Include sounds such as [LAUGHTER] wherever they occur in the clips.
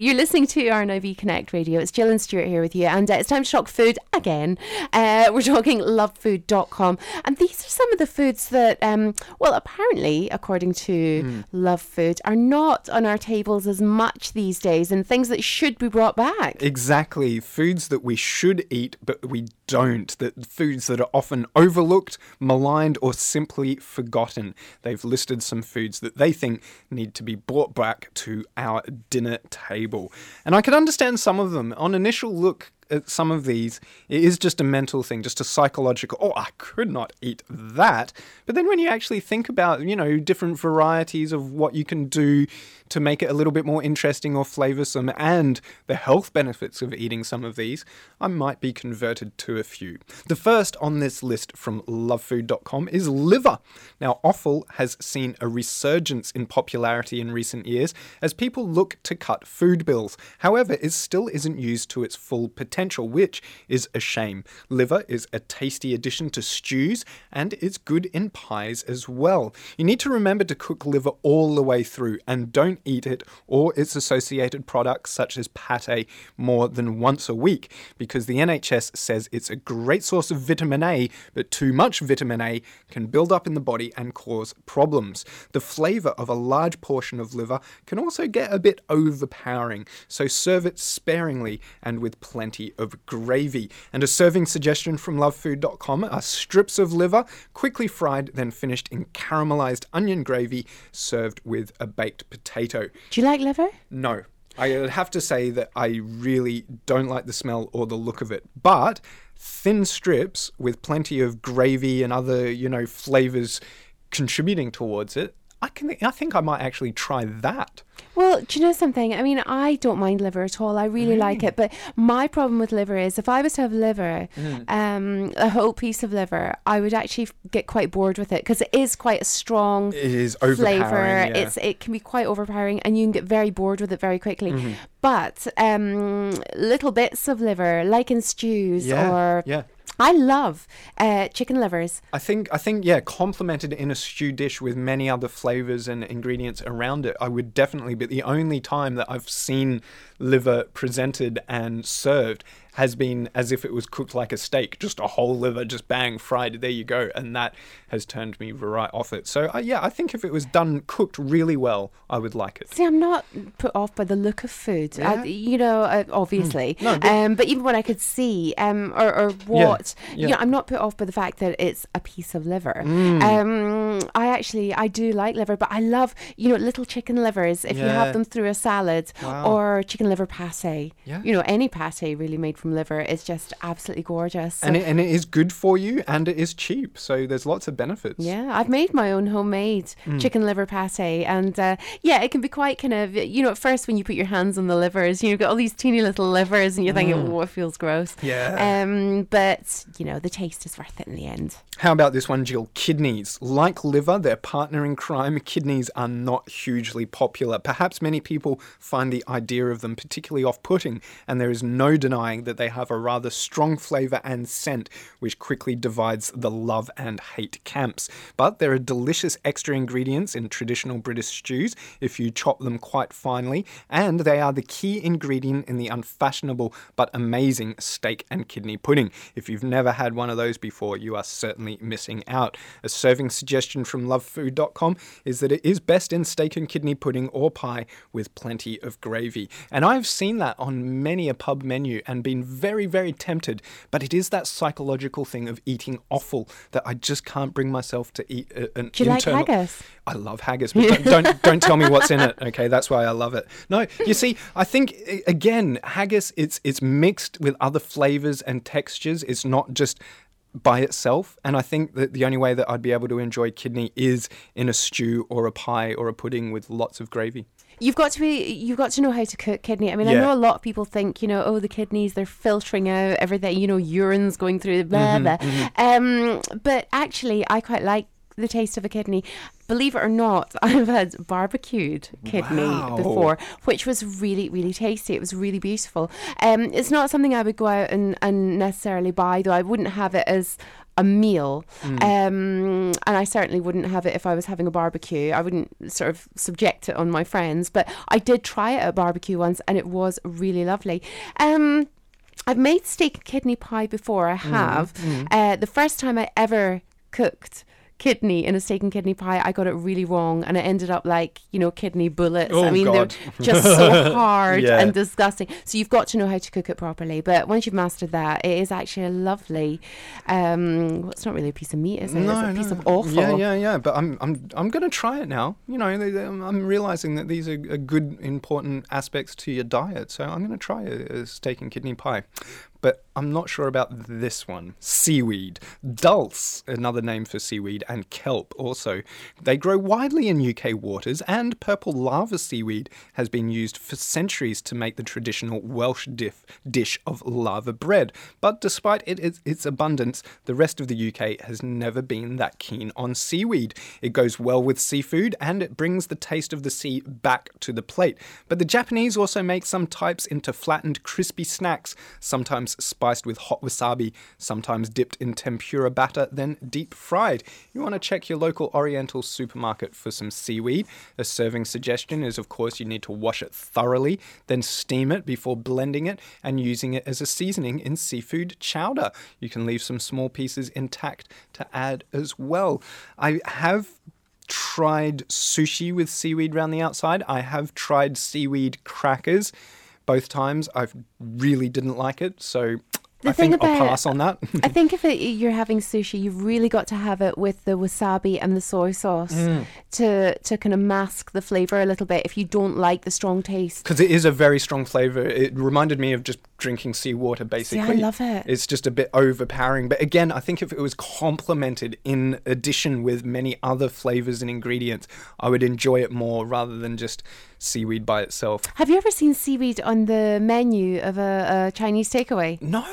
You're listening to RNIB Connect Radio. It's Jill and Stuart here with you, and uh, it's time to talk food again. Uh, we're talking lovefood.com, and these are some of the foods that, um, well, apparently, according to mm. Love Food, are not on our tables as much these days, and things that should be brought back. Exactly, foods that we should eat, but we don't. That foods that are often overlooked, maligned, or simply forgotten. They've listed some foods that they think need to be brought back to our dinner table And I could understand some of them. On initial look, at some of these, it is just a mental thing, just a psychological, oh, I could not eat that. But then when you actually think about, you know, different varieties of what you can do to make it a little bit more interesting or flavoursome and the health benefits of eating some of these, I might be converted to a few. The first on this list from lovefood.com is liver. Now, offal has seen a resurgence in popularity in recent years as people look to cut food bills. However, it still isn't used to its full potential, which is a shame. Liver is a tasty addition to stews and it's good in pies as well. You need to remember to cook liver all the way through and don't don't eat it or its associated products such as pate more than once a week because the NHS says it's a great source of vitamin A, but too much vitamin A can build up in the body and cause problems. The flavour of a large portion of liver can also get a bit overpowering, so serve it sparingly and with plenty of gravy. And a serving suggestion from lovefood.com are strips of liver, quickly fried, then finished in caramelized onion gravy, served with a baked potato. Do you like liver? No. I would have to say that I really don't like the smell or the look of it. But thin strips with plenty of gravy and other, you know, flavors contributing towards it, I can I think I might actually try that. Well, do you know something? I mean, I don't mind liver at all. I really mm. like it. But my problem with liver is if I was to have liver, mm. um, a whole piece of liver, I would actually get quite bored with it because it is quite a strong it is flavor. Yeah. It's it can be quite overpowering, and you can get very bored with it very quickly. Mm-hmm. But um, little bits of liver, like in stews yeah. or yeah. I love uh, chicken livers. I think I think yeah, complemented in a stew dish with many other flavors and ingredients around it, I would definitely. But the only time that I've seen liver presented and served has been as if it was cooked like a steak, just a whole liver, just bang, fried, there you go. And that has turned me right off it. So, uh, yeah, I think if it was done, cooked really well, I would like it. See, I'm not put off by the look of food. Yeah. I, you know, uh, obviously. Mm. No, but, um, but even when I could see um, or, or what, yeah, yeah. you know, I'm not put off by the fact that it's a piece of liver. Mm. Um, I actually, I do like liver, but I love, you know, little chicken livers if you have them through a salad wow. or chicken liver pate. Yeah. You know, any pate really made from from liver is just absolutely gorgeous. So and, it, and it is good for you and it is cheap. So there's lots of benefits. Yeah, I've made my own homemade mm. chicken liver pate. And uh, yeah, it can be quite kind of, you know, at first when you put your hands on the livers, you've got all these teeny little livers and you're thinking, mm. oh, it feels gross. Yeah. Um, but, you know, the taste is worth it in the end. How about this one, Jill? Kidneys. Like liver, their partner in crime, kidneys are not hugely popular. Perhaps many people find the idea of them particularly off putting, and there is no denying that they have a rather strong flavour and scent, which quickly divides the love and hate camps. But there are delicious extra ingredients in traditional British stews if you chop them quite finely, and they are the key ingredient in the unfashionable but amazing steak and kidney pudding. If you've never had one of those before, you are certainly missing out. A serving suggestion from lovefood.com is that it is best in steak and kidney pudding or pie with plenty of gravy. And I've seen that on many a pub menu and been very, very tempted. But it is that psychological thing of eating offal that I just can't bring myself to eat. Uh, an Do you internal... like haggis? I love haggis, but don't, don't, [LAUGHS] don't tell me what's in it. Okay, that's why I love it. No, you see, I think again, haggis it's it's mixed with other flavors and textures. It's not just by itself. And I think that the only way that I'd be able to enjoy kidney is in a stew or a pie or a pudding with lots of gravy. You've got to be. You've got to know how to cook kidney. I mean, yeah. I know a lot of people think, you know, oh, the kidneys they're filtering out everything. You know, urine's going through blah mm-hmm, blah. Mm-hmm. Um, but actually, I quite like the taste of a kidney. Believe it or not, [LAUGHS] I've had barbecued kidney wow. before, which was really, really tasty. It was really beautiful. Um, it's not something I would go out and, and necessarily buy, though. I wouldn't have it as a meal. Um, and I certainly wouldn't have it if I was having a barbecue. I wouldn't sort of subject it on my friends. But I did try it at a barbecue once and it was really lovely. Um, I've made steak and kidney pie before. I have. Uh, the first time I ever cooked kidney in a steak and kidney pie, I got it really wrong, and it ended up like you know kidney bullets. Oh, I mean, God. they're [LAUGHS] just so [LAUGHS] hard Yeah. and disgusting. So you've got to know how to cook it properly. But once you've mastered that, it is actually a lovely. Um, well, it's not really a piece of meat, is it? it's a piece of offal. Yeah, yeah, yeah. But I'm, I'm, I'm going to try it now. You know, I'm realizing that these are, are good, important aspects to your diet. So I'm going to try a, a steak and kidney pie. But I'm not sure about this one. Seaweed. Dulse, another name for seaweed, and kelp also. They grow widely in UK waters, and purple laver seaweed has been used for centuries to make the traditional Welsh diff, dish of laver bread. But despite it, its, its abundance, the rest of the UK has never been that keen on seaweed. It goes well with seafood, and it brings the taste of the sea back to the plate. But the Japanese also make some types into flattened, crispy snacks, sometimes spiced with hot wasabi, sometimes dipped in tempura batter, then deep fried. You want to check your local Oriental supermarket for some seaweed. A serving suggestion is, of course, you need to wash it thoroughly, then steam it before blending it and using it as a seasoning in seafood chowder. You can leave some small pieces intact to add as well. I have tried sushi with seaweed around the outside. I have tried seaweed crackers. Both times I really didn't like it, so The I thing think I'll about- pass on that. [LAUGHS] I think if it, you're having sushi, you've really got to have it with the wasabi and the soy sauce Mm. to to kind of mask the flavor a little bit. If you don't like the strong taste, Because it is a very strong flavor. It reminded me of just drinking seawater, basically. Yeah, I love it. It's just a bit overpowering. But again, I think if it was complemented in addition with many other flavors and ingredients, I would enjoy it more rather than just seaweed by itself. have you ever seen seaweed on the menu of a, a Chinese takeaway? No.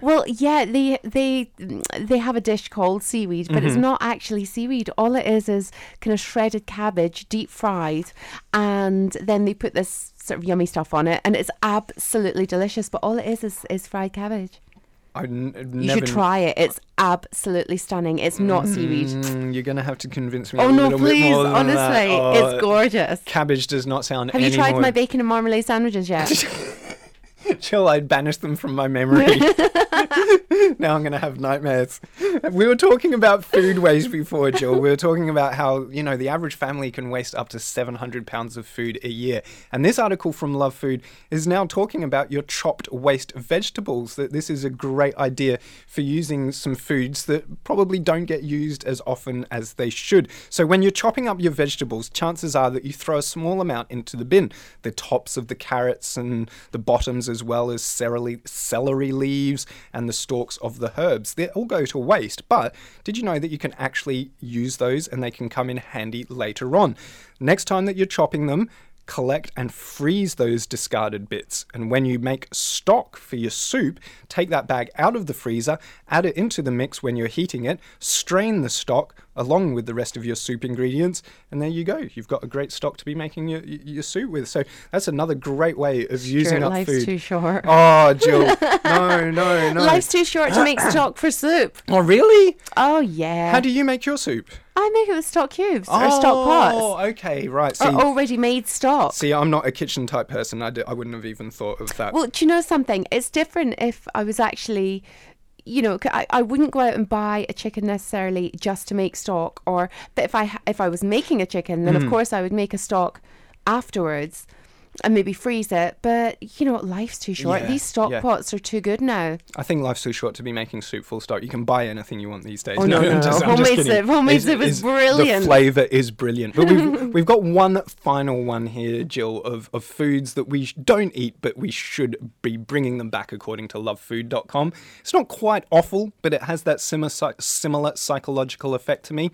Well, yeah, they they they have a dish called seaweed, but Mm-hmm. it's not actually seaweed. All it is is kind of shredded cabbage, deep fried, and then they put this sort of yummy stuff on it, and it's absolutely delicious. But all it is is, is fried cabbage. I n- You should try it. It's absolutely stunning. It's not seaweed. Mm, you're going to have to convince me Oh a no, please! more than that. Honestly, Oh, it's gorgeous. Cabbage does not sound Have you tried more my bacon and marmalade sandwiches yet? [LAUGHS] Chill, I'd banish them from my memory. [LAUGHS] [LAUGHS] now I'm going to have nightmares. We were talking about food waste before, Jill. We were talking about how, you know, the average family can waste up to 700 pounds of food a year. And this article from Love Food is now talking about your chopped waste vegetables, that this is a great idea for using some foods that probably don't get used as often as they should. So when you're chopping up your vegetables, chances are that you throw a small amount into the bin. The tops of the carrots and the bottoms, as well as celery, celery leaves and the stalks of the herbs. They all go to waste. But did you know that you can actually use those and they can come in handy later on? Next time that you're chopping them, collect and freeze those discarded bits. And when you make stock for your soup, take that bag out of the freezer, add it into the mix when you're heating it, strain the stock along with the rest of your soup ingredients, and there you go. You've got a great stock to be making your your soup with. So that's another great way of using Sure, up life's food. too short. Oh, Jill. [LAUGHS] No, no, no. Life's too short to make stock for soup. [CLEARS THROAT] oh, really? Oh yeah. How do you make your soup? I make it with stock cubes or stock oh, pots Oh, okay, right. See, or already made stock. see, I'm not a kitchen type person. I, d- I wouldn't have even thought of that. Well, do you know something? It's different if I was actually, you know, I, I wouldn't go out and buy a chicken necessarily just to make stock. Or, but if I if I was making a chicken, then Mm. of course I would make a stock afterwards and maybe freeze it. But you know, what? life's too short. Yeah, These stock yeah. pots are too good now. I think life's too short to be making soup full stock. You can buy anything you want these days. Oh, no, no, [LAUGHS] no. I'm Homemade soup- homemade It's- soup is it's- brilliant. The flavour is brilliant. But we've, [LAUGHS] we've got one final one here, Jill, of, of foods that we don't eat, but we should be bringing them back according to lovefood.com. It's not quite offal, but it has that similar, similar psychological effect to me.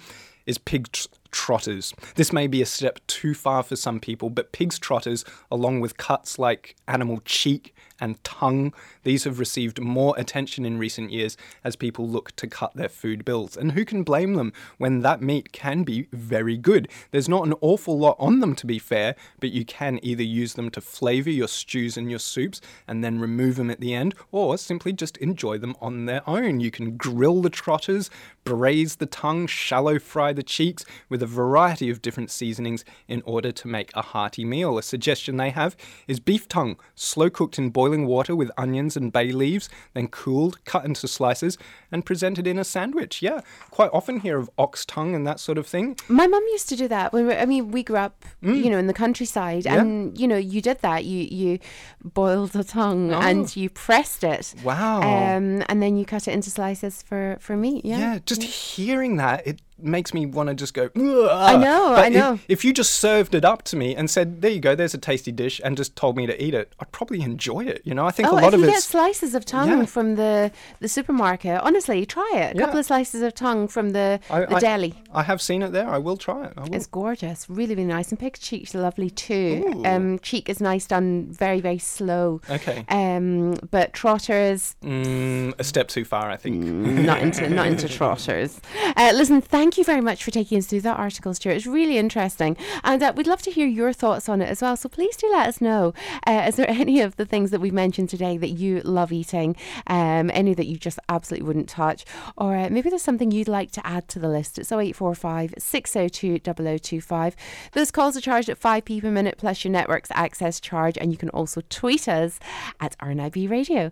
Is pig trotters. This may be a step too far for some people, but pig's trotters, along with cuts like animal cheek and tongue, these have received more attention in recent years as people look to cut their food bills. And who can blame them when that meat can be very good? There's not an awful lot on them, to be fair, but you can either use them to flavour your stews and your soups and then remove them at the end, or simply just enjoy them on their own. You can grill the trotters, braise the tongue, shallow fry the cheeks with a variety of different seasonings in order to make a hearty meal. A suggestion they have is beef tongue, slow cooked in boiling water with onions and bay leaves, then cooled, cut into slices, and presented in a sandwich. Yeah, quite often hear of ox tongue and that sort of thing. My mum used to do that. When we, I mean, we grew up, mm. you know, in the countryside, yeah. and you know, you did that. You you boiled the tongue oh. and you pressed it. Wow. Um, and then you cut it into slices for for meat. Yeah. Yeah. Just hearing that, it makes me want to just go. I know, but I know. If, if, you just served it up to me and said, "There you go, there's a tasty dish," and just told me to eat it, I'd probably enjoy it. You know, I think oh, a lot of it. If you get slices of tongue yeah. from the the supermarket, honestly, try it. A yeah. couple of slices of tongue from the, I, the I, deli. I have seen it there. I will try it. Will. It's gorgeous, really, really nice, and pig's cheek's lovely too. Um, cheek is nice done very, very slow. Okay. Um, but trotters. Mm, a step too far, I think. Mm, not into not into [LAUGHS] trotters. Uh, listen, thank you very much for taking taking us through that article, Stuart. It's really interesting. And uh, we'd love to hear your thoughts on it as well. So please do let us know. Uh, is there [LAUGHS] any of the things that we've mentioned today that you love eating? Um, any that you just absolutely wouldn't touch? Or uh, maybe there's something you'd like to add to the list. It's 0845 602 0025. Those calls are charged at 5p per minute plus your network's access charge. And you can also tweet us at RNIB Radio.